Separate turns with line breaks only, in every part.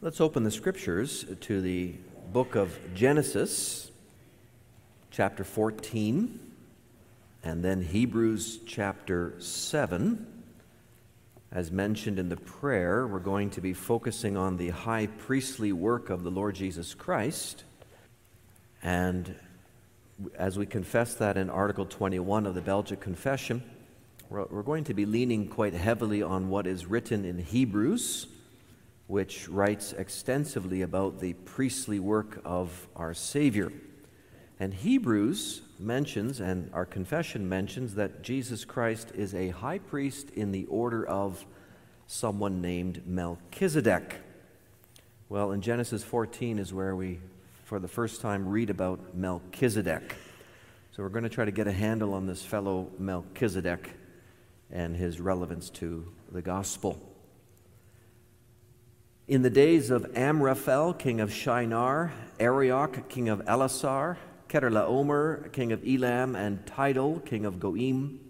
Let's open the scriptures to the book of Genesis, chapter 14, and then Hebrews chapter 7. As mentioned in the prayer, we're going to be focusing on the high priestly work of the Lord Jesus Christ. And as we confess that in Article 21 of the Belgic Confession, we're going to be leaning quite heavily on what is written in Hebrews which writes extensively about the priestly work of our Savior. And Hebrews mentions, and our confession mentions, that Jesus Christ is a high priest in the order of someone named Melchizedek. Well, in Genesis 14 is where we, for the first time, read about Melchizedek. So we're going to try to get a handle on this fellow Melchizedek and his relevance to the gospel. In the days of Amraphel, king of Shinar, Arioch, king of Ellasar, Chedorlaomer, king of Elam, and Tidal, king of Goim,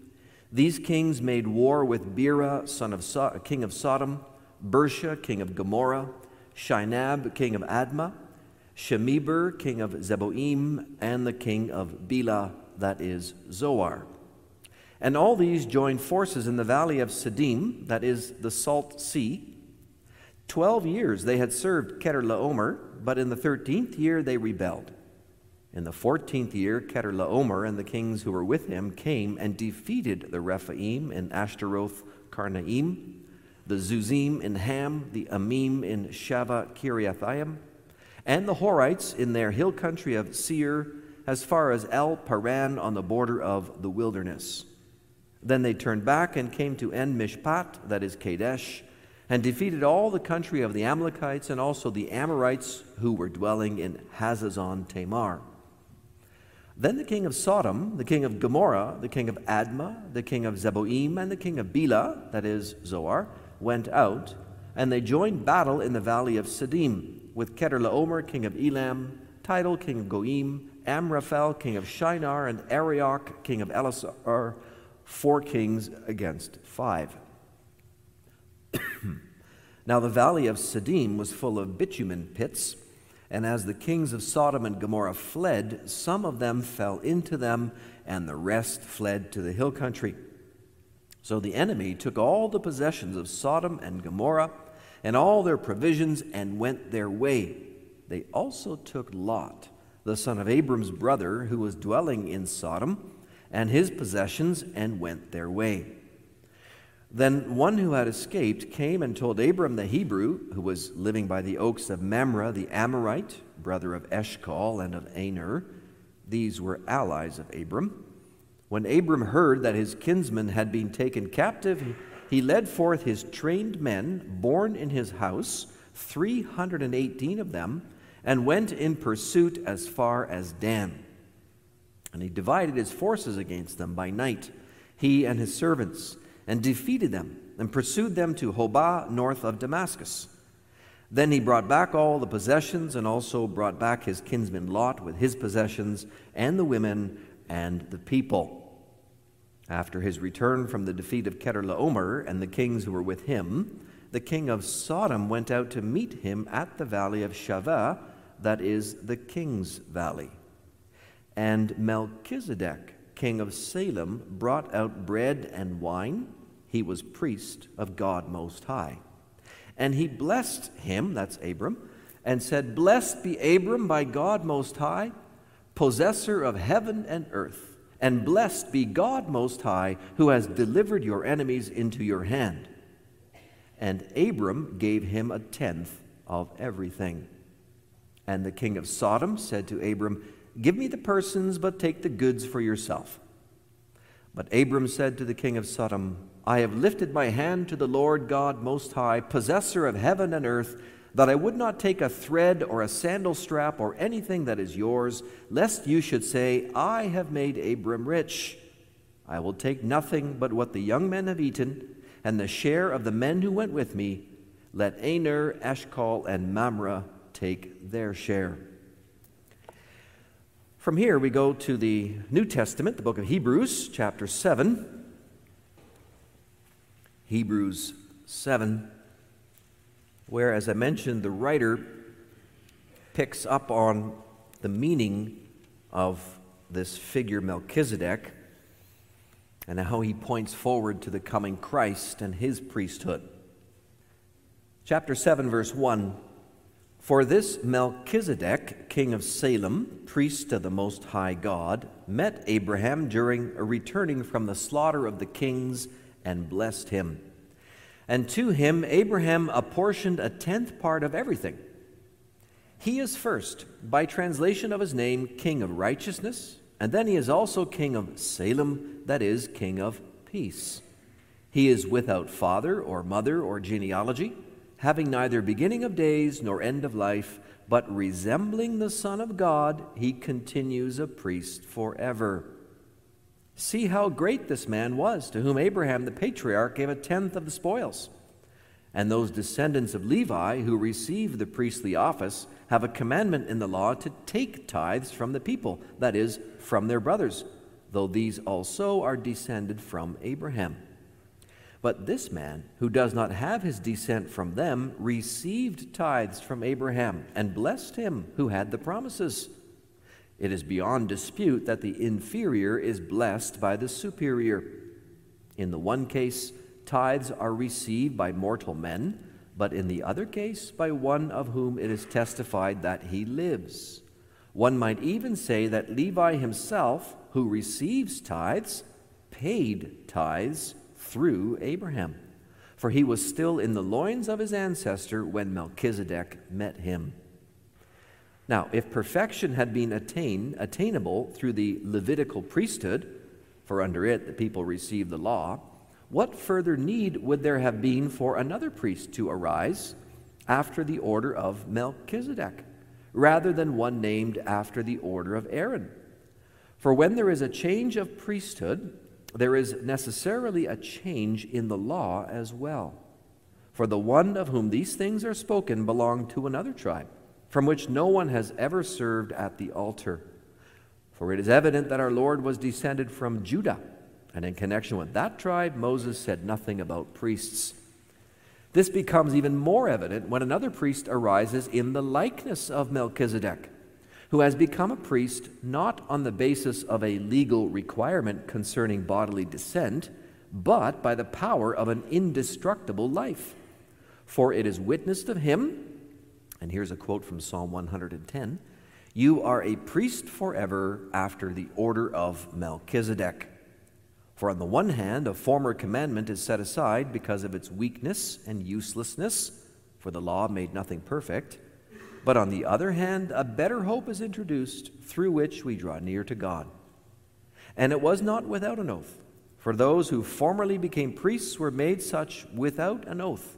these kings made war with Bera, son of so- king of Sodom, Birsha, king of Gomorrah, Shinab, king of Admah, Shemeber, king of Zeboim, and the king of Bela, that is Zoar. And all these joined forces in the valley of Siddim, that is the Salt Sea, Twelve years they had served Chedorlaomer, but in the thirteenth year they rebelled. In the fourteenth year, Chedorlaomer and the kings who were with him came and defeated the Rephaim in Ashtaroth Karnaim, the Zuzim in Ham, the Emim in Shaveh Kiriathaim, and the Horites in their hill country of Seir, as far as El Paran on the border of the wilderness. Then they turned back and came to En Mishpat, that is Kadesh, and defeated all the country of the Amalekites and also the Amorites who were dwelling in Hazazon Tamar. Then the king of Sodom, the king of Gomorrah, the king of Admah, the king of Zeboim, and the king of Bela, that is Zoar, went out, and they joined battle in the valley of Siddim with Chedorlaomer, king of Elam, Tidal, king of Goim, Amraphel, king of Shinar, and Arioch, king of Ellasar, four kings against five. now the valley of Siddim was full of bitumen pits, and as the kings of Sodom and Gomorrah fled, some of them fell into them, and the rest fled to the hill country. So the enemy took all the possessions of Sodom and Gomorrah and all their provisions and went their way. They also took Lot, the son of Abram's brother, who was dwelling in Sodom, and his possessions and went their way. Then one who had escaped came and told Abram the Hebrew, who was living by the oaks of Mamre the Amorite, brother of Eshcol and of Aner. These were allies of Abram. When Abram heard that his kinsman had been taken captive, he led forth his trained men, born in his house, 318 of them, and went in pursuit as far as Dan. And he divided his forces against them by night, he and his servants and defeated them and pursued them to Hobah north of Damascus. Then he brought back all the possessions and also brought back his kinsman Lot with his possessions and the women and the people. After his return from the defeat of Chedorlaomer and the kings who were with him, the king of Sodom went out to meet him at the valley of Shaveh, that is the king's valley. And Melchizedek, king of Salem, brought out bread and wine he was priest of God Most High. And he blessed him, that's Abram, and said, Blessed be Abram by God Most High, possessor of heaven and earth, and blessed be God Most High, who has delivered your enemies into your hand. And Abram gave him a tenth of everything. And the king of Sodom said to Abram, Give me the persons, but take the goods for yourself. But Abram said to the king of Sodom, I have lifted my hand to the Lord God Most High, possessor of heaven and earth, that I would not take a thread or a sandal strap or anything that is yours, lest you should say, I have made Abram rich. I will take nothing but what the young men have eaten, and the share of the men who went with me. Let Aner, Eshcol, and Mamre take their share. From here, we go to the New Testament, the book of Hebrews, chapter 7. Hebrews 7. where, as I mentioned, the writer picks up on the meaning of this figure Melchizedek and how he points forward to the coming Christ and his priesthood. Chapter 7, verse 1 For this Melchizedek, king of Salem, priest of the Most High God, met Abraham during a returning from the slaughter of the kings and blessed him. And to him Abraham apportioned a tenth part of everything. He is first, by translation of his name, King of Righteousness, and then he is also King of Salem, that is, King of Peace. He is without father or mother or genealogy having neither beginning of days nor end of life, but resembling the Son of God, he continues a priest forever. See how great this man was, to whom Abraham the patriarch gave a tenth of the spoils. And those descendants of Levi who receive the priestly office have a commandment in the law to take tithes from the people, that is, from their brothers, though these also are descended from Abraham. But this man, who does not have his descent from them, received tithes from Abraham and blessed him who had the promises. It is beyond dispute that the inferior is blessed by the superior. In the one case, tithes are received by mortal men, but in the other case, by one of whom it is testified that he lives. One might even say that Levi himself, who receives tithes, paid tithes through Abraham, for he was still in the loins of his ancestor when Melchizedek met him. Now, if perfection had been attain, attainable through the Levitical priesthood, for under it the people received the law, what further need would there have been for another priest to arise after the order of Melchizedek, rather than one named after the order of Aaron? For when there is a change of priesthood, there is necessarily a change in the law as well. For the one of whom these things are spoken belonged to another tribe, from which no one has ever served at the altar. For it is evident that our Lord was descended from Judah, and in connection with that tribe, Moses said nothing about priests. This becomes even more evident when another priest arises in the likeness of Melchizedek who has become a priest not on the basis of a legal requirement concerning bodily descent, but by the power of an indestructible life. For it is witnessed of him, and here's a quote from Psalm 110 You are a priest forever after the order of Melchizedek. For on the one hand, a former commandment is set aside because of its weakness and uselessness, for the law made nothing perfect. But on the other hand, a better hope is introduced through which we draw near to God. And it was not without an oath, for those who formerly became priests were made such without an oath.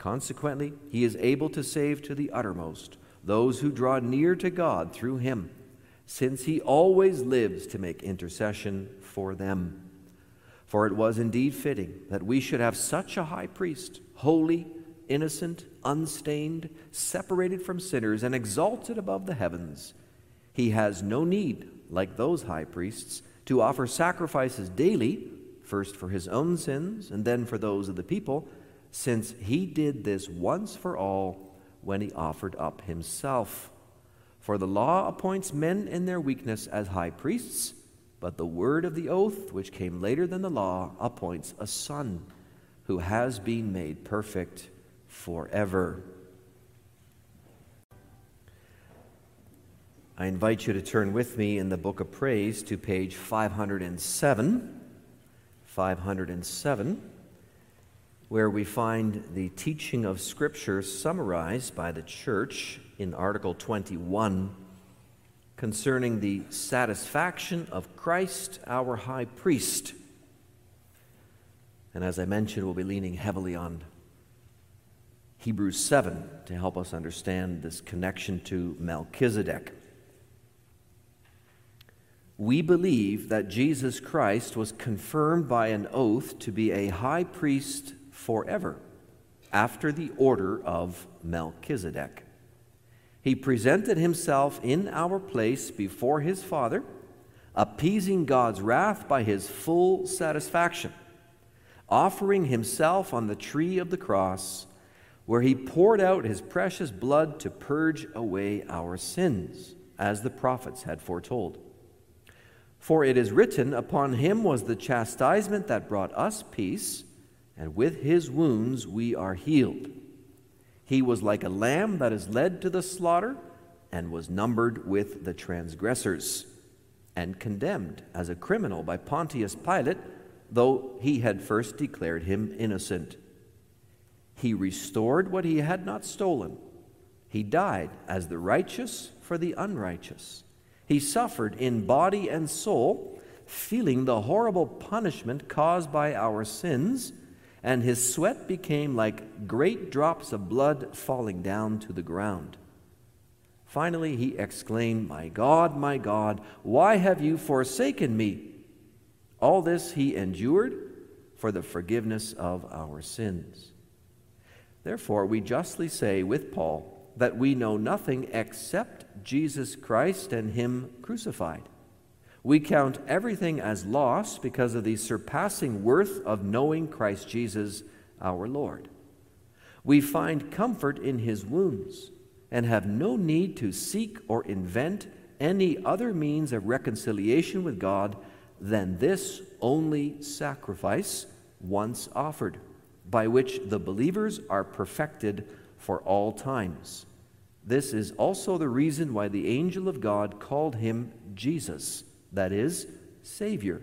Consequently, he is able to save to the uttermost those who draw near to God through him, since he always lives to make intercession for them. For it was indeed fitting that we should have such a high priest, holy innocent, unstained, separated from sinners, and exalted above the heavens. He has no need, like those high priests, to offer sacrifices daily, first for his own sins and then for those of the people, since he did this once for all when he offered up himself. For the law appoints men in their weakness as high priests, but the word of the oath, which came later than the law, appoints a son who has been made perfect forever. I invite you to turn with me in the book of praise to page 507. 507, where we find the teaching of Scripture summarized by the church in Article 21 concerning the satisfaction of Christ, our high priest. And as I mentioned, we'll be leaning heavily on Hebrews 7 to help us understand this connection to Melchizedek. We believe that Jesus Christ was confirmed by an oath to be a high priest forever, after the order of Melchizedek. He presented himself in our place before his Father, appeasing God's wrath by his full satisfaction, offering himself on the tree of the cross, where he poured out his precious blood to purge away our sins, as the prophets had foretold. For it is written, Upon him was the chastisement that brought us peace, and with his wounds we are healed. He was like a lamb that is led to the slaughter and was numbered with the transgressors and condemned as a criminal by Pontius Pilate, though he had first declared him innocent. He restored what he had not stolen. He died as the righteous for the unrighteous. He suffered in body and soul, feeling the horrible punishment caused by our sins and his sweat became like great drops of blood falling down to the ground. Finally, he exclaimed, My God, my God, why have you forsaken me? All this he endured for the forgiveness of our sins. Therefore, we justly say with Paul that we know nothing except Jesus Christ and him crucified. We count everything as loss because of the surpassing worth of knowing Christ Jesus our Lord. We find comfort in his wounds and have no need to seek or invent any other means of reconciliation with God than this only sacrifice once offered, by which the believers are perfected for all times. This is also the reason why the angel of God called him Jesus that is, Savior,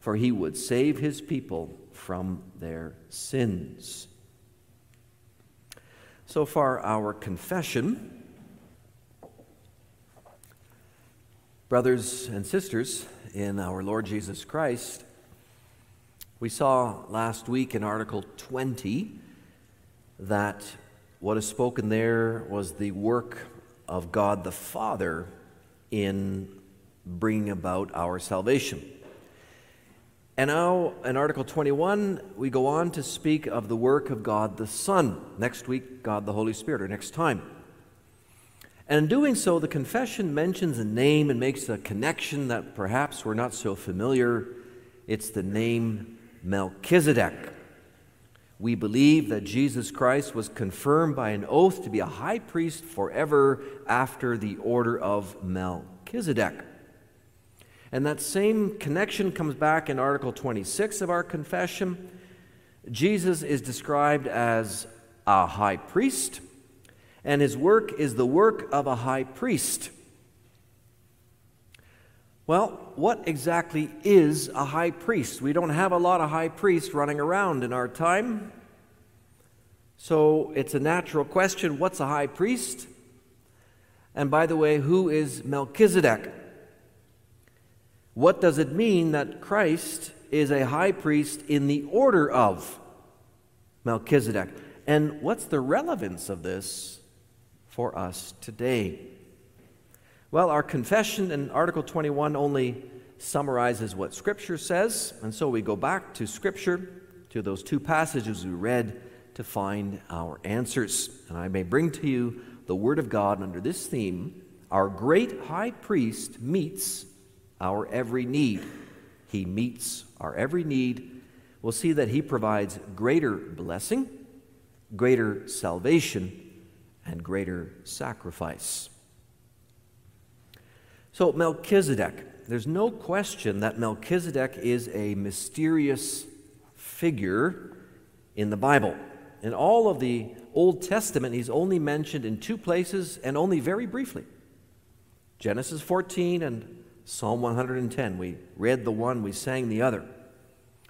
for he would save his people from their sins. So far, our confession. Brothers and sisters in our Lord Jesus Christ, we saw last week in Article 20 that what is spoken there was the work of God the Father in bringing about our salvation. And now, in Article 21, we go on to speak of the work of God the Son. Next week, God the Holy Spirit, or next time. And in doing so, the confession mentions a name and makes a connection that perhaps we're not so familiar. It's the name Melchizedek. We believe that Jesus Christ was confirmed by an oath to be a high priest forever after the order of Melchizedek. And that same connection comes back in Article 26 of our confession. Jesus is described as a high priest, and his work is the work of a high priest. Well, what exactly is a high priest? We don't have a lot of high priests running around in our time. So it's a natural question what's a high priest? And by the way, who is Melchizedek? What does it mean that Christ is a high priest in the order of Melchizedek? And what's the relevance of this for us today? Well, our confession in Article 21 only summarizes what Scripture says, and so we go back to Scripture, to those two passages we read, to find our answers. And I may bring to you the Word of God under this theme Our great high priest meets our every need. He meets our every need. We'll see that He provides greater blessing, greater salvation, and greater sacrifice. So, Melchizedek, there's no question that Melchizedek is a mysterious figure in the Bible. In all of the Old Testament, he's only mentioned in two places and only very briefly Genesis 14 and Psalm 110. We read the one, we sang the other.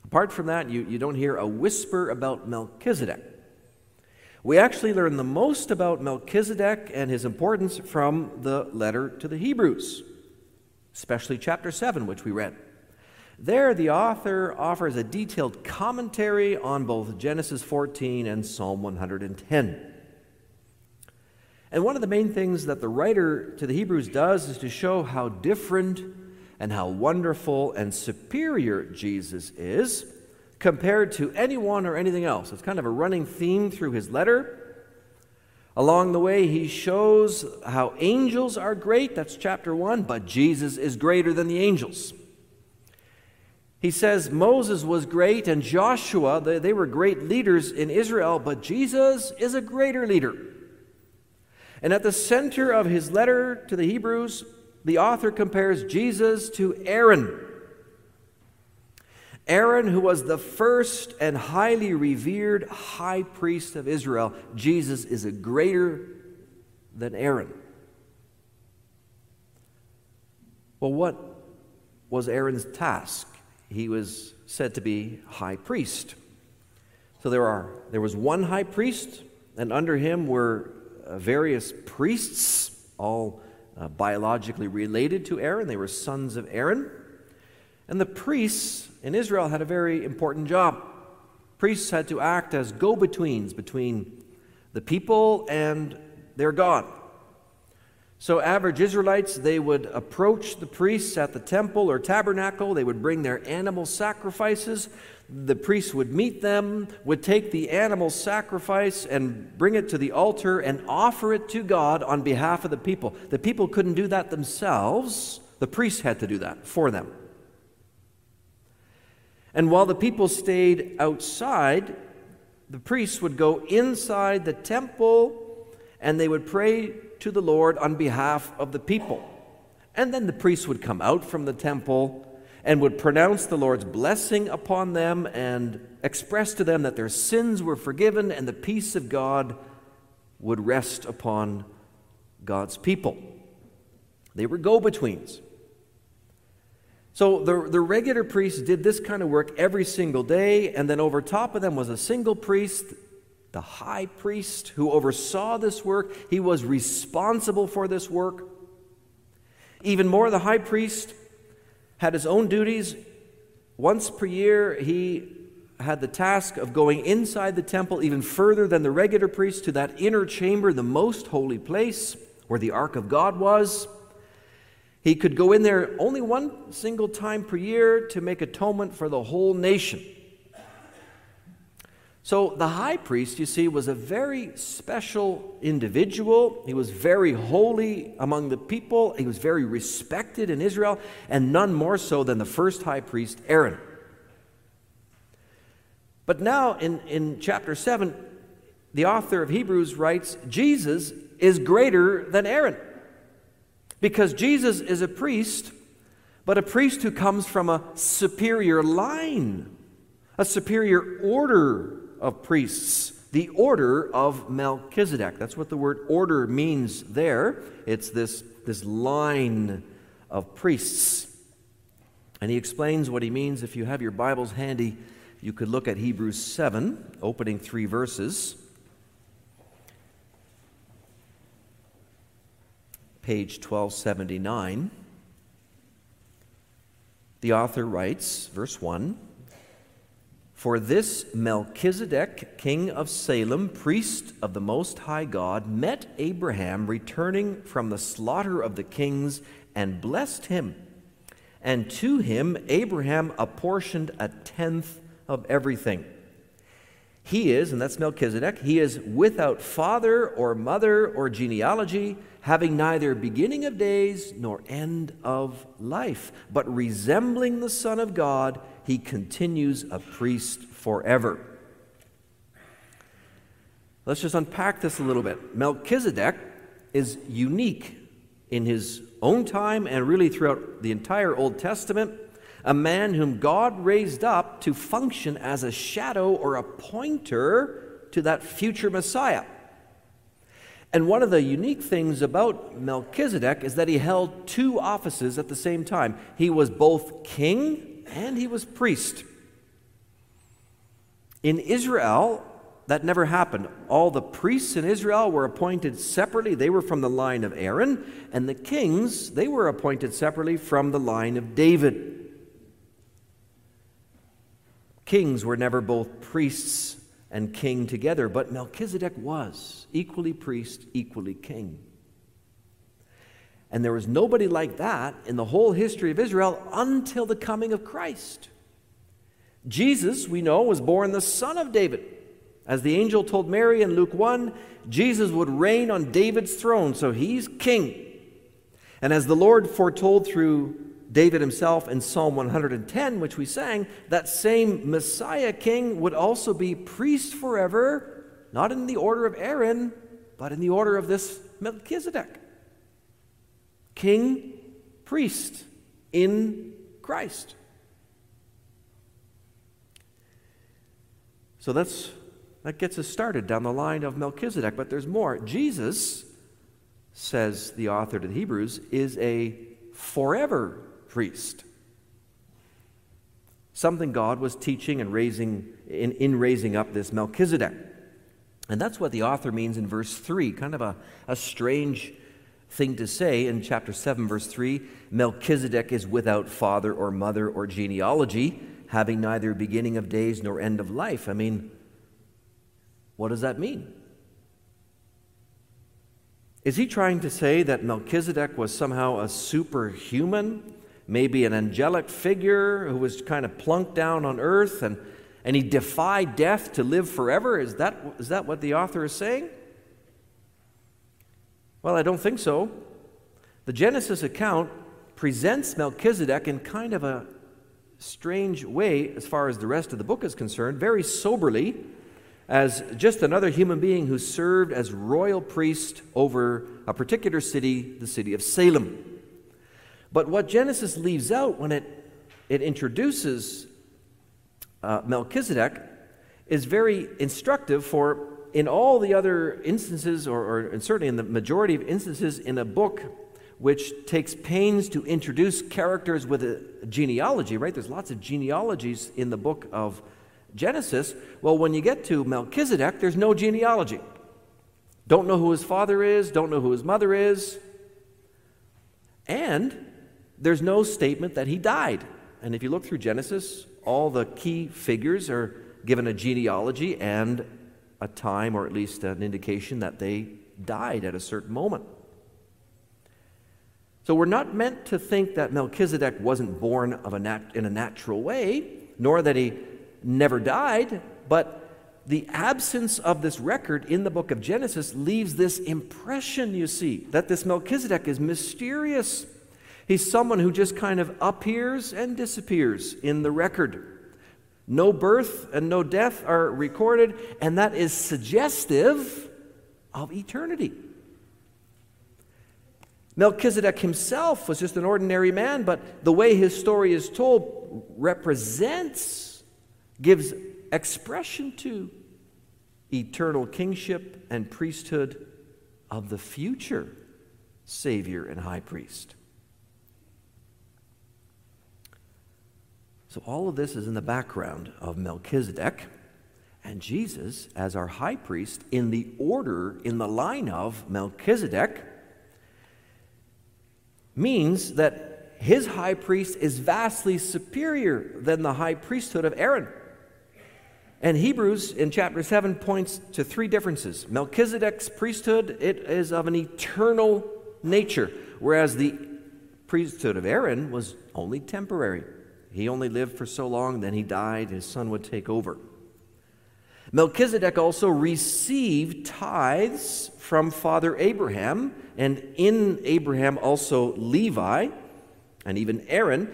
Apart from that, you, you don't hear a whisper about Melchizedek. We actually learn the most about Melchizedek and his importance from the letter to the Hebrews, especially chapter 7, which we read. There, the author offers a detailed commentary on both Genesis 14 and Psalm 110. And one of the main things that the writer to the Hebrews does is to show how different and how wonderful and superior Jesus is compared to anyone or anything else. It's kind of a running theme through his letter. Along the way, he shows how angels are great, that's chapter 1, but Jesus is greater than the angels. He says Moses was great and Joshua, they were great leaders in Israel, but Jesus is a greater leader. And at the center of his letter to the Hebrews, the author compares Jesus to Aaron. Aaron, who was the first and highly revered high priest of Israel, Jesus is a greater than Aaron. Well, what was Aaron's task? He was said to be high priest. So there are there was one high priest, and under him were various priests, all uh, biologically related to Aaron. They were sons of Aaron. And the priests in Israel had a very important job. Priests had to act as go betweens between the people and their God. So, average Israelites, they would approach the priests at the temple or tabernacle. They would bring their animal sacrifices. The priests would meet them, would take the animal sacrifice and bring it to the altar and offer it to God on behalf of the people. The people couldn't do that themselves, the priests had to do that for them. And while the people stayed outside, the priests would go inside the temple and they would pray to the Lord on behalf of the people. And then the priests would come out from the temple and would pronounce the Lord's blessing upon them and express to them that their sins were forgiven and the peace of God would rest upon God's people. They were go betweens. So the, the regular priests did this kind of work every single day, and then over top of them was a single priest the high priest who oversaw this work. He was responsible for this work. Even more, the high priest had his own duties. Once per year, he had the task of going inside the temple even further than the regular priest to that inner chamber, the most holy place where the ark of God was. He could go in there only one single time per year to make atonement for the whole nation. So the high priest, you see, was a very special individual. He was very holy among the people. He was very respected in Israel, and none more so than the first high priest, Aaron. But now in, in chapter 7, the author of Hebrews writes Jesus is greater than Aaron. Because Jesus is a priest, but a priest who comes from a superior line, a superior order of priests, the order of Melchizedek. That's what the word order means there. It's this, this line of priests. And he explains what he means. If you have your Bibles handy, you could look at Hebrews 7, opening three verses. Page 1279. The author writes, verse 1 for this Melchizedek, king of Salem, priest of the Most High God, met Abraham returning from the slaughter of the kings and blessed him. And to him Abraham apportioned a tenth of everything. He is, and that's Melchizedek, he is without father or mother or genealogy, having neither beginning of days nor end of life, but resembling the Son of God he continues a priest forever. Let's just unpack this a little bit. Melchizedek is unique in his own time and really throughout the entire Old Testament, a man whom God raised up to function as a shadow or a pointer to that future Messiah. And one of the unique things about Melchizedek is that he held two offices at the same time. He was both king and he was priest. In Israel, that never happened. All the priests in Israel were appointed separately. They were from the line of Aaron, and the kings, they were appointed separately from the line of David. Kings were never both priests and king together, but Melchizedek was equally priest, equally king. And there was nobody like that in the whole history of Israel until the coming of Christ. Jesus, we know, was born the son of David. As the angel told Mary in Luke 1, Jesus would reign on David's throne, so he's king. And as the Lord foretold through David himself in Psalm 110, which we sang, that same Messiah king would also be priest forever, not in the order of Aaron, but in the order of this Melchizedek. King, priest in Christ. So that's, that gets us started down the line of Melchizedek, but there's more. Jesus, says the author to the Hebrews, is a forever priest. Something God was teaching and raising in, in raising up this Melchizedek. And that's what the author means in verse 3, kind of a, a strange thing to say in chapter 7, verse 3 Melchizedek is without father or mother or genealogy, having neither beginning of days nor end of life. I mean, what does that mean? Is he trying to say that Melchizedek was somehow a superhuman, maybe an angelic figure who was kind of plunked down on earth and, and he defied death to live forever? Is that, is that what the author is saying? Well, I don't think so. The Genesis account presents Melchizedek in kind of a strange way, as far as the rest of the book is concerned, very soberly, as just another human being who served as royal priest over a particular city, the city of Salem. But what Genesis leaves out when it, it introduces uh, Melchizedek is very instructive for in all the other instances, or, or and certainly in the majority of instances in a book which takes pains to introduce characters with a genealogy, right? There's lots of genealogies in the book of Genesis. Well, when you get to Melchizedek, there's no genealogy. Don't know who his father is, don't know who his mother is, and there's no statement that he died. And if you look through Genesis, all the key figures are given a genealogy and a time or at least an indication that they died at a certain moment. So we're not meant to think that Melchizedek wasn't born of a nat- in a natural way, nor that he never died, but the absence of this record in the book of Genesis leaves this impression, you see, that this Melchizedek is mysterious. He's someone who just kind of appears and disappears in the record. No birth and no death are recorded, and that is suggestive of eternity. Melchizedek himself was just an ordinary man, but the way his story is told represents, gives expression to eternal kingship and priesthood of the future Savior and High Priest. So, all of this is in the background of Melchizedek and Jesus as our high priest in the order, in the line of Melchizedek, means that his high priest is vastly superior than the high priesthood of Aaron. And Hebrews in chapter 7 points to three differences. Melchizedek's priesthood, it is of an eternal nature, whereas the priesthood of Aaron was only temporary. He only lived for so long, then he died, his son would take over. Melchizedek also received tithes from Father Abraham, and in Abraham also Levi, and even Aaron.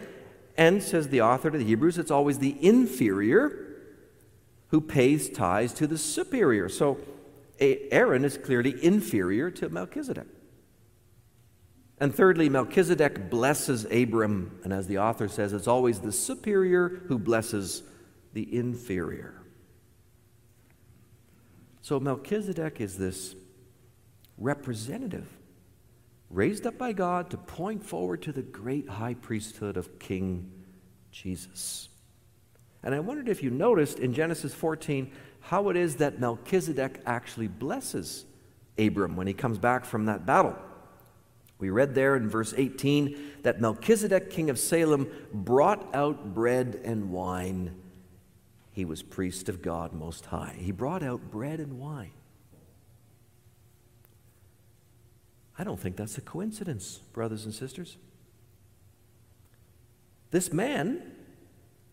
And, says the author to the Hebrews, it's always the inferior who pays tithes to the superior. So Aaron is clearly inferior to Melchizedek. And thirdly, Melchizedek blesses Abram, and as the author says, it's always the superior who blesses the inferior. So Melchizedek is this representative raised up by God to point forward to the great high priesthood of King Jesus. And I wondered if you noticed in Genesis 14 how it is that Melchizedek actually blesses Abram when he comes back from that battle. We read there in verse 18 that Melchizedek, king of Salem, brought out bread and wine. He was priest of God Most High. He brought out bread and wine. I don't think that's a coincidence, brothers and sisters. This man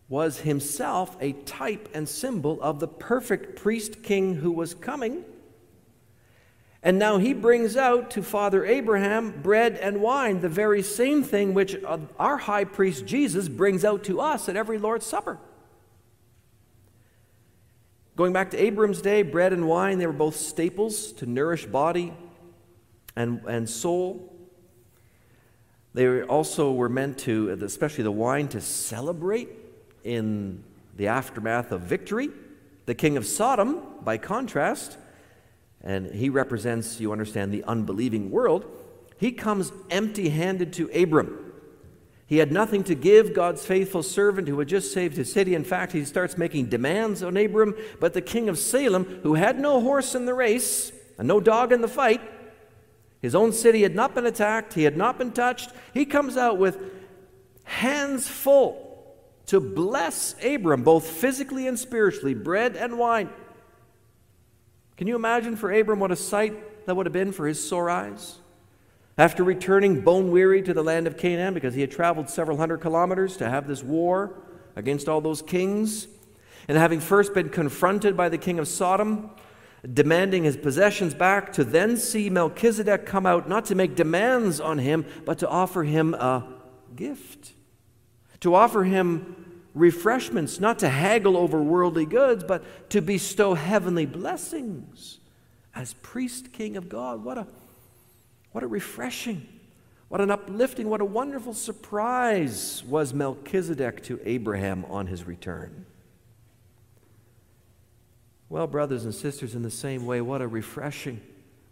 was himself a type and symbol of the perfect priest king who was coming. And now he brings out to Father Abraham bread and wine, the very same thing which uh, our high priest Jesus brings out to us at every Lord's Supper. Going back to Abram's day, bread and wine, they were both staples to nourish body and, and soul. They also were meant to, especially the wine, to celebrate in the aftermath of victory. The king of Sodom, by contrast, and he represents, you understand, the unbelieving world, he comes empty handed to Abram. He had nothing to give God's faithful servant who had just saved his city. In fact, he starts making demands on Abram. But the king of Salem, who had no horse in the race and no dog in the fight, his own city had not been attacked, he had not been touched, he comes out with hands full to bless Abram, both physically and spiritually, bread and wine. Can you imagine for Abram what a sight that would have been for his sore eyes? After returning bone weary to the land of Canaan, because he had traveled several hundred kilometers to have this war against all those kings, and having first been confronted by the king of Sodom, demanding his possessions back, to then see Melchizedek come out not to make demands on him, but to offer him a gift to offer him refreshments, not to haggle over worldly goods, but to bestow heavenly blessings as priest king of God. What a, what a refreshing, what an uplifting, what a wonderful surprise was Melchizedek to Abraham on his return. Well, brothers and sisters, in the same way, what a refreshing,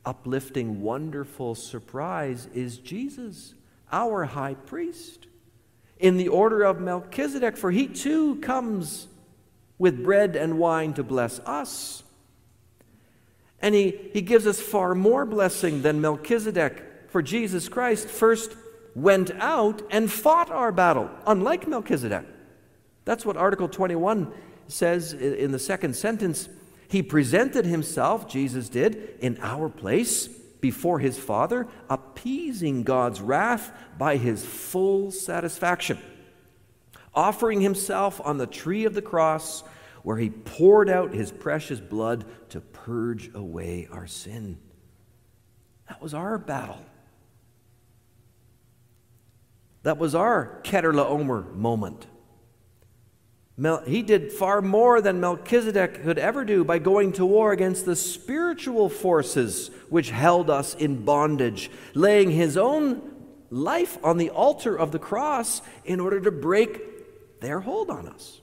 uplifting, wonderful surprise is Jesus, our high priest in the order of Melchizedek, for he too comes with bread and wine to bless us. And he, he gives us far more blessing than Melchizedek, for Jesus Christ first went out and fought our battle, unlike Melchizedek. That's what Article 21 says in the second sentence. He presented himself, Jesus did, in our place before his Father, appeasing God's wrath by his full satisfaction, offering himself on the tree of the cross where he poured out his precious blood to purge away our sin. That was our battle. That was our Chedorlaomer moment. Mel- he did far more than Melchizedek could ever do by going to war against the spiritual forces which held us in bondage, laying his own life on the altar of the cross in order to break their hold on us.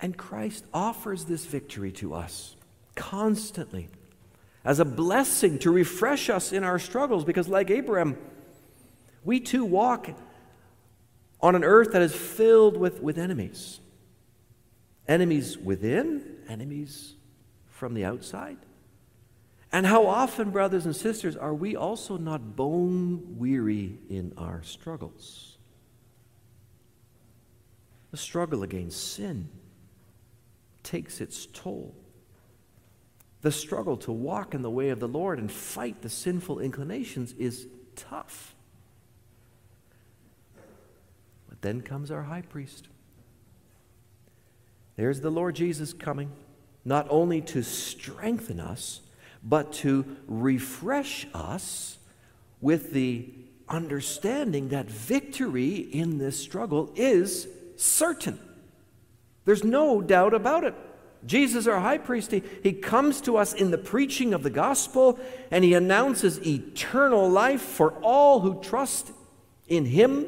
And Christ offers this victory to us constantly as a blessing to refresh us in our struggles because, like Abraham, we too walk on an earth that is filled with, with enemies enemies within, enemies from the outside. And how often, brothers and sisters, are we also not bone weary in our struggles? The struggle against sin takes its toll. The struggle to walk in the way of the Lord and fight the sinful inclinations is tough. Then comes our high priest. There's the Lord Jesus coming, not only to strengthen us, but to refresh us with the understanding that victory in this struggle is certain. There's no doubt about it. Jesus, our high priest, he, he comes to us in the preaching of the gospel and he announces eternal life for all who trust in him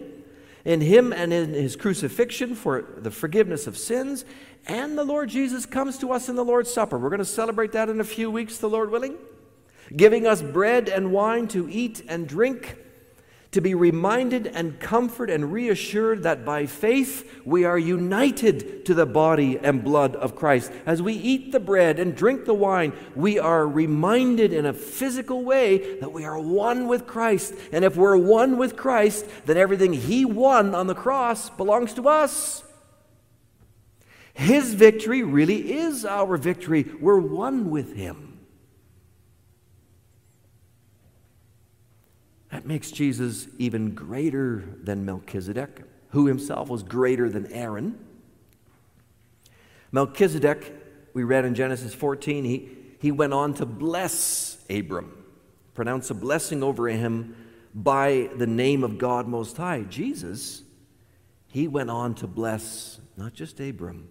in him and in his crucifixion for the forgiveness of sins. And the Lord Jesus comes to us in the Lord's Supper. We're going to celebrate that in a few weeks, the Lord willing, giving us bread and wine to eat and drink, to be reminded and comforted and reassured that by faith we are united to the body and blood of Christ. As we eat the bread and drink the wine, we are reminded in a physical way that we are one with Christ. And if we're one with Christ, then everything He won on the cross belongs to us. His victory really is our victory. We're one with Him. That makes Jesus even greater than Melchizedek, who himself was greater than Aaron. Melchizedek, we read in Genesis 14, he, he went on to bless Abram, pronounce a blessing over him by the name of God Most High. Jesus, he went on to bless not just Abram,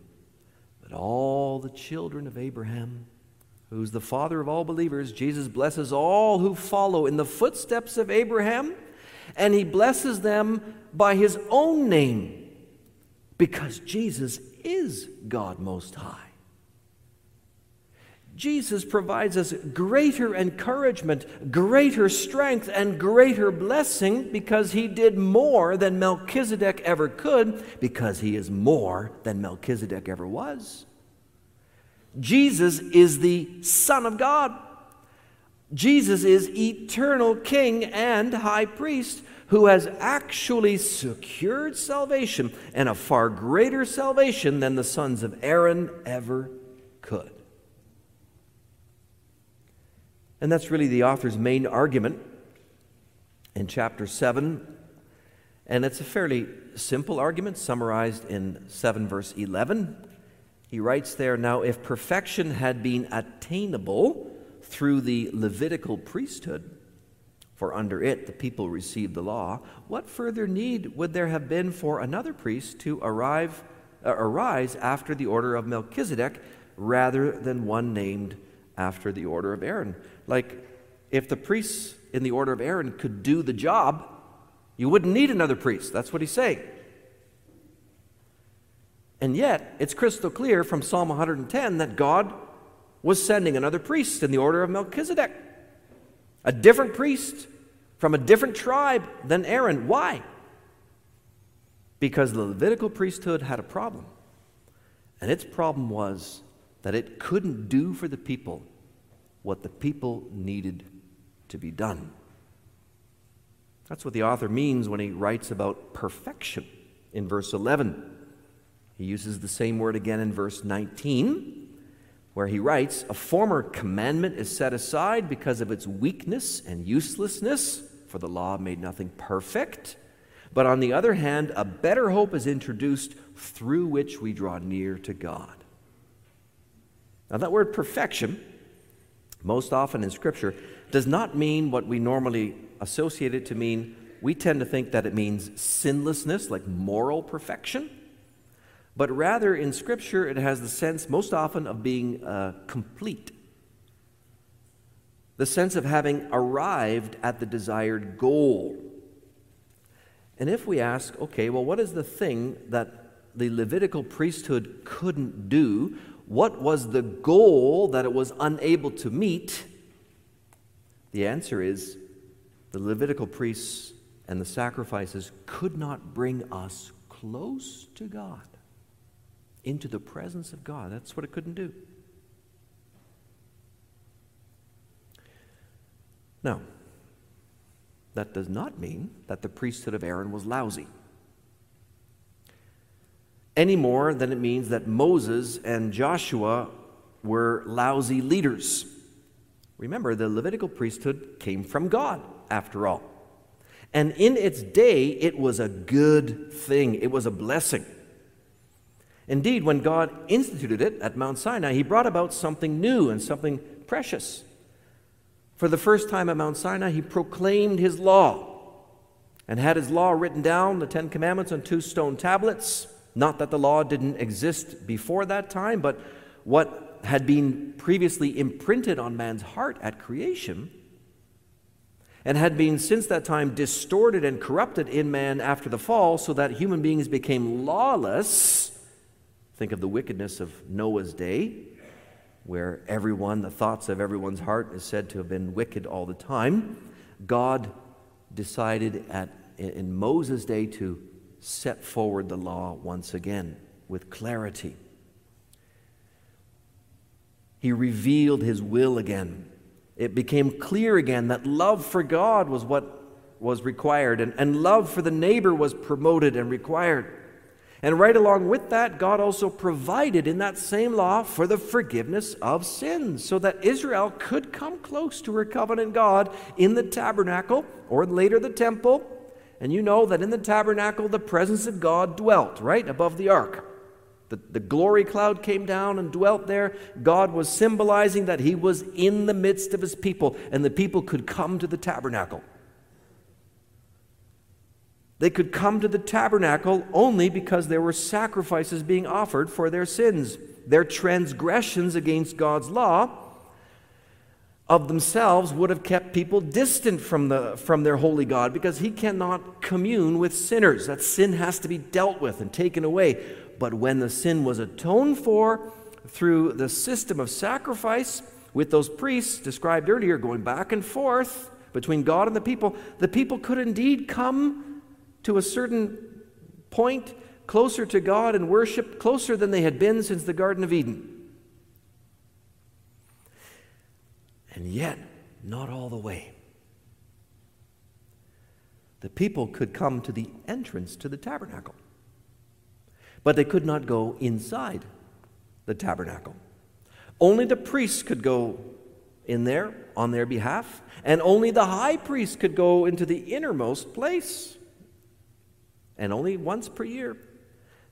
but all the children of Abraham who's the father of all believers, Jesus blesses all who follow in the footsteps of Abraham, and he blesses them by his own name because Jesus is God Most High. Jesus provides us greater encouragement, greater strength, and greater blessing because he did more than Melchizedek ever could, because he is more than Melchizedek ever was. Jesus is the Son of God. Jesus is eternal King and High Priest who has actually secured salvation and a far greater salvation than the sons of Aaron ever could. And that's really the author's main argument in chapter 7. And it's a fairly simple argument summarized in 7 verse 11. He writes there Now, if perfection had been attainable through the Levitical priesthood, for under it the people received the law, what further need would there have been for another priest to arrive, uh, arise after the order of Melchizedek rather than one named after the order of Aaron? Like, if the priests in the order of Aaron could do the job, you wouldn't need another priest. That's what he's saying. And yet, it's crystal clear from Psalm 110 that God was sending another priest in the order of Melchizedek, a different priest from a different tribe than Aaron. Why? Because the Levitical priesthood had a problem. And its problem was that it couldn't do for the people what the people needed to be done. That's what the author means when he writes about perfection in verse 11. He uses the same word again in verse 19, where he writes, A former commandment is set aside because of its weakness and uselessness, for the law made nothing perfect. But on the other hand, a better hope is introduced through which we draw near to God. Now, that word perfection, most often in Scripture, does not mean what we normally associate it to mean. We tend to think that it means sinlessness, like moral perfection but rather in Scripture it has the sense most often of being uh, complete. The sense of having arrived at the desired goal. And if we ask, okay, well, what is the thing that the Levitical priesthood couldn't do? What was the goal that it was unable to meet? The answer is the Levitical priests and the sacrifices could not bring us close to God into the presence of God. That's what it couldn't do. Now, that does not mean that the priesthood of Aaron was lousy. Any more than it means that Moses and Joshua were lousy leaders. Remember, the Levitical priesthood came from God, after all. And in its day, it was a good thing, it was a blessing. Indeed, when God instituted it at Mount Sinai, he brought about something new and something precious. For the first time at Mount Sinai, he proclaimed his law and had his law written down, the Ten Commandments, on two stone tablets. Not that the law didn't exist before that time, but what had been previously imprinted on man's heart at creation and had been since that time distorted and corrupted in man after the fall, so that human beings became lawless Think of the wickedness of Noah's day, where everyone, the thoughts of everyone's heart, is said to have been wicked all the time. God decided at, in Moses' day to set forward the law once again with clarity. He revealed his will again. It became clear again that love for God was what was required, and, and love for the neighbor was promoted and required. And right along with that, God also provided in that same law for the forgiveness of sins so that Israel could come close to her covenant God in the tabernacle or later the temple. And you know that in the tabernacle, the presence of God dwelt right above the ark. The, the glory cloud came down and dwelt there. God was symbolizing that He was in the midst of His people, and the people could come to the tabernacle. They could come to the tabernacle only because there were sacrifices being offered for their sins. Their transgressions against God's law of themselves would have kept people distant from, the, from their holy God because he cannot commune with sinners. That sin has to be dealt with and taken away. But when the sin was atoned for through the system of sacrifice, with those priests described earlier going back and forth between God and the people, the people could indeed come to a certain point closer to God and worship, closer than they had been since the Garden of Eden. And yet, not all the way. The people could come to the entrance to the tabernacle, but they could not go inside the tabernacle. Only the priests could go in there on their behalf, and only the high priest could go into the innermost place and only once per year.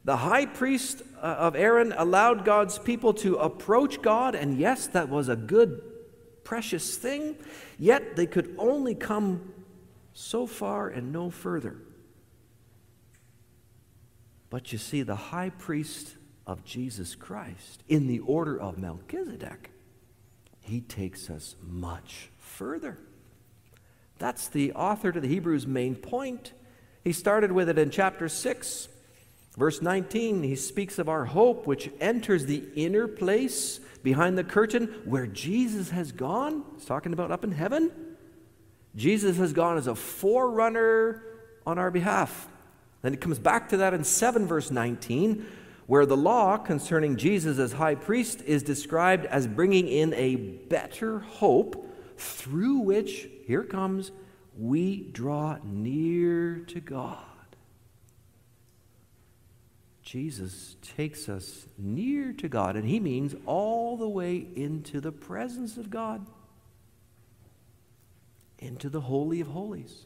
The high priest uh, of Aaron allowed God's people to approach God, and yes, that was a good, precious thing, yet they could only come so far and no further. But you see, the high priest of Jesus Christ, in the order of Melchizedek, he takes us much further. That's the author to the Hebrews' main point. He started with it in chapter 6, verse 19. He speaks of our hope, which enters the inner place behind the curtain where Jesus has gone. He's talking about up in heaven. Jesus has gone as a forerunner on our behalf. Then he comes back to that in 7, verse 19, where the law concerning Jesus as high priest is described as bringing in a better hope through which, here comes, we draw near to God. Jesus takes us near to God, and he means all the way into the presence of God, into the Holy of Holies.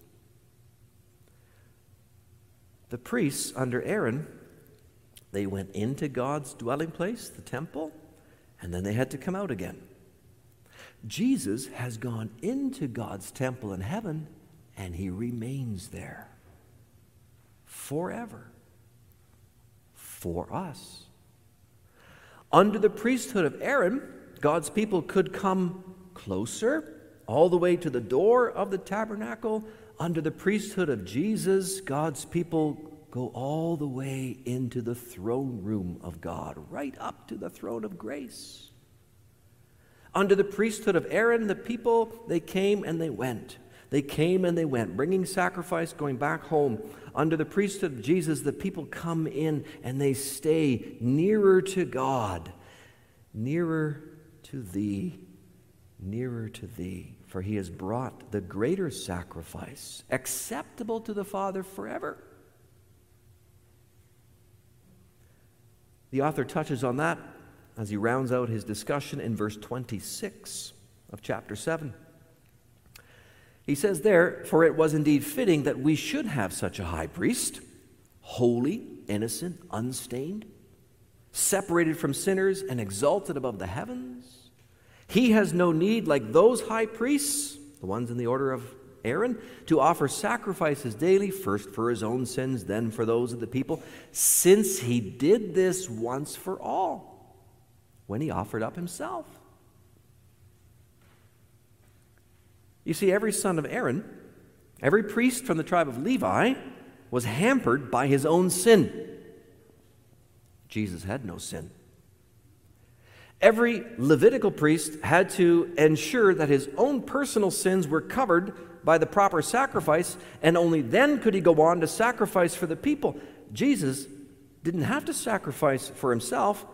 The priests under Aaron, they went into God's dwelling place, the temple, and then they had to come out again. Jesus has gone into God's temple in heaven and he remains there forever for us. Under the priesthood of Aaron, God's people could come closer, all the way to the door of the tabernacle. Under the priesthood of Jesus, God's people go all the way into the throne room of God, right up to the throne of grace. Under the priesthood of Aaron, the people, they came and they went. They came and they went, bringing sacrifice, going back home. Under the priesthood of Jesus, the people come in and they stay nearer to God, nearer to thee, nearer to thee. For he has brought the greater sacrifice, acceptable to the Father forever. The author touches on that as he rounds out his discussion in verse 26 of chapter 7. He says there, For it was indeed fitting that we should have such a high priest, holy, innocent, unstained, separated from sinners, and exalted above the heavens. He has no need, like those high priests, the ones in the order of Aaron, to offer sacrifices daily, first for his own sins, then for those of the people, since he did this once for all when he offered up himself. You see, every son of Aaron, every priest from the tribe of Levi, was hampered by his own sin. Jesus had no sin. Every Levitical priest had to ensure that his own personal sins were covered by the proper sacrifice, and only then could he go on to sacrifice for the people. Jesus didn't have to sacrifice for himself,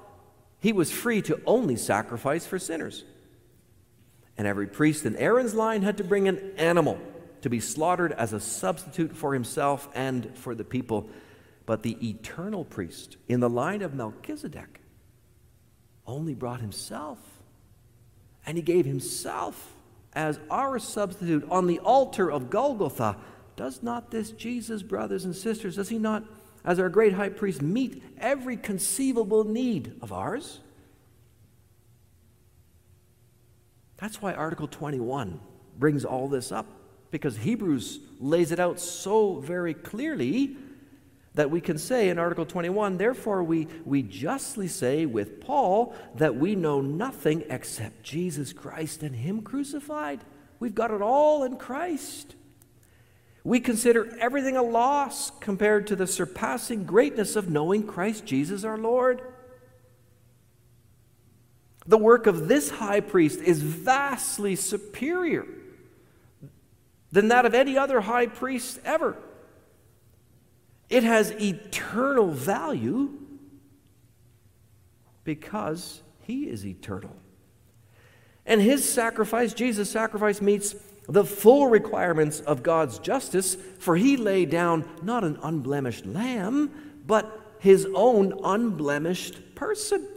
he was free to only sacrifice for sinners. And every priest in Aaron's line had to bring an animal to be slaughtered as a substitute for himself and for the people. But the eternal priest in the line of Melchizedek only brought himself. And he gave himself as our substitute on the altar of Golgotha. Does not this Jesus, brothers and sisters, does he not, as our great high priest, meet every conceivable need of ours? That's why Article 21 brings all this up, because Hebrews lays it out so very clearly that we can say in Article 21, therefore we, we justly say with Paul that we know nothing except Jesus Christ and Him crucified. We've got it all in Christ. We consider everything a loss compared to the surpassing greatness of knowing Christ Jesus our Lord. The work of this high priest is vastly superior than that of any other high priest ever. It has eternal value because he is eternal. And his sacrifice, Jesus' sacrifice, meets the full requirements of God's justice, for he laid down not an unblemished lamb, but his own unblemished person.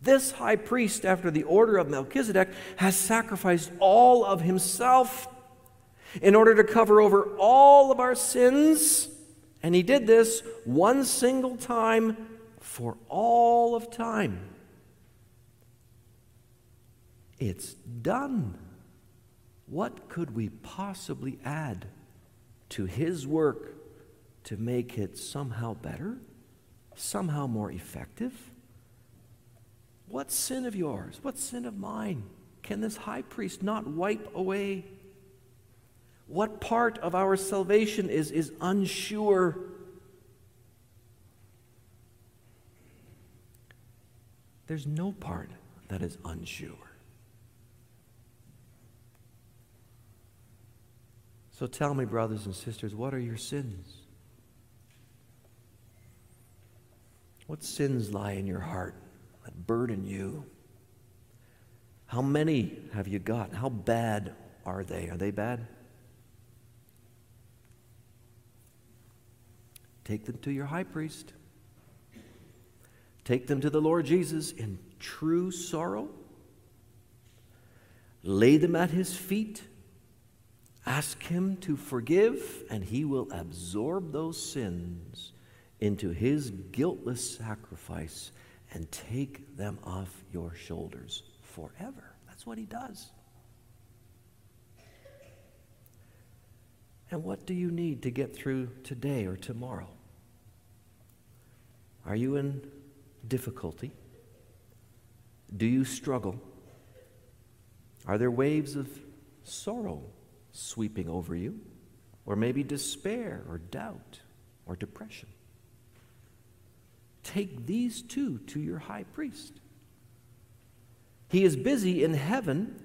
This high priest, after the order of Melchizedek, has sacrificed all of himself in order to cover over all of our sins. And he did this one single time for all of time. It's done. What could we possibly add to his work to make it somehow better, somehow more effective? What sin of yours, what sin of mine can this high priest not wipe away? What part of our salvation is, is unsure? There's no part that is unsure. So tell me, brothers and sisters, what are your sins? What sins lie in your heart? That burden you? How many have you got? How bad are they? Are they bad? Take them to your high priest. Take them to the Lord Jesus in true sorrow. Lay them at his feet. Ask him to forgive, and he will absorb those sins into his guiltless sacrifice and take them off your shoulders forever. That's what he does. And what do you need to get through today or tomorrow? Are you in difficulty? Do you struggle? Are there waves of sorrow sweeping over you? Or maybe despair or doubt or depression? Take these two to your high priest. He is busy in heaven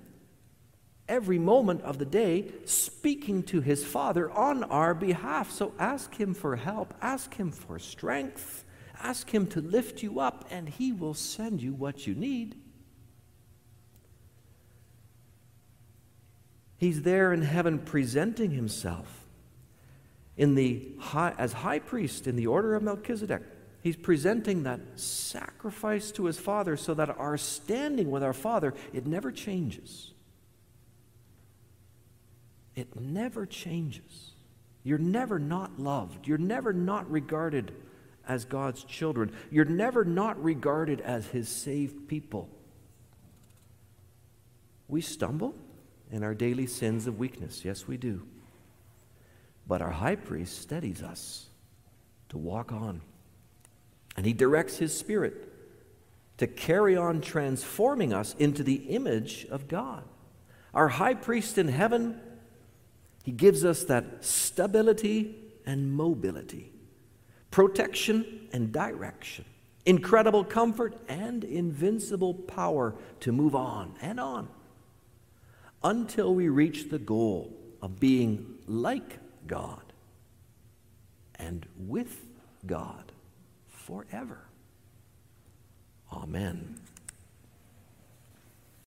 every moment of the day speaking to his Father on our behalf. So ask him for help, ask him for strength, ask him to lift you up, and he will send you what you need. He's there in heaven presenting himself in the high, as high priest in the order of Melchizedek. He's presenting that sacrifice to his Father so that our standing with our Father, it never changes. It never changes. You're never not loved. You're never not regarded as God's children. You're never not regarded as his saved people. We stumble in our daily sins of weakness. Yes, we do. But our high priest steadies us to walk on. And He directs His Spirit to carry on transforming us into the image of God. Our high priest in heaven, He gives us that stability and mobility, protection and direction, incredible comfort, and invincible power to move on and on until we reach the goal of being like God and with God forever. Amen.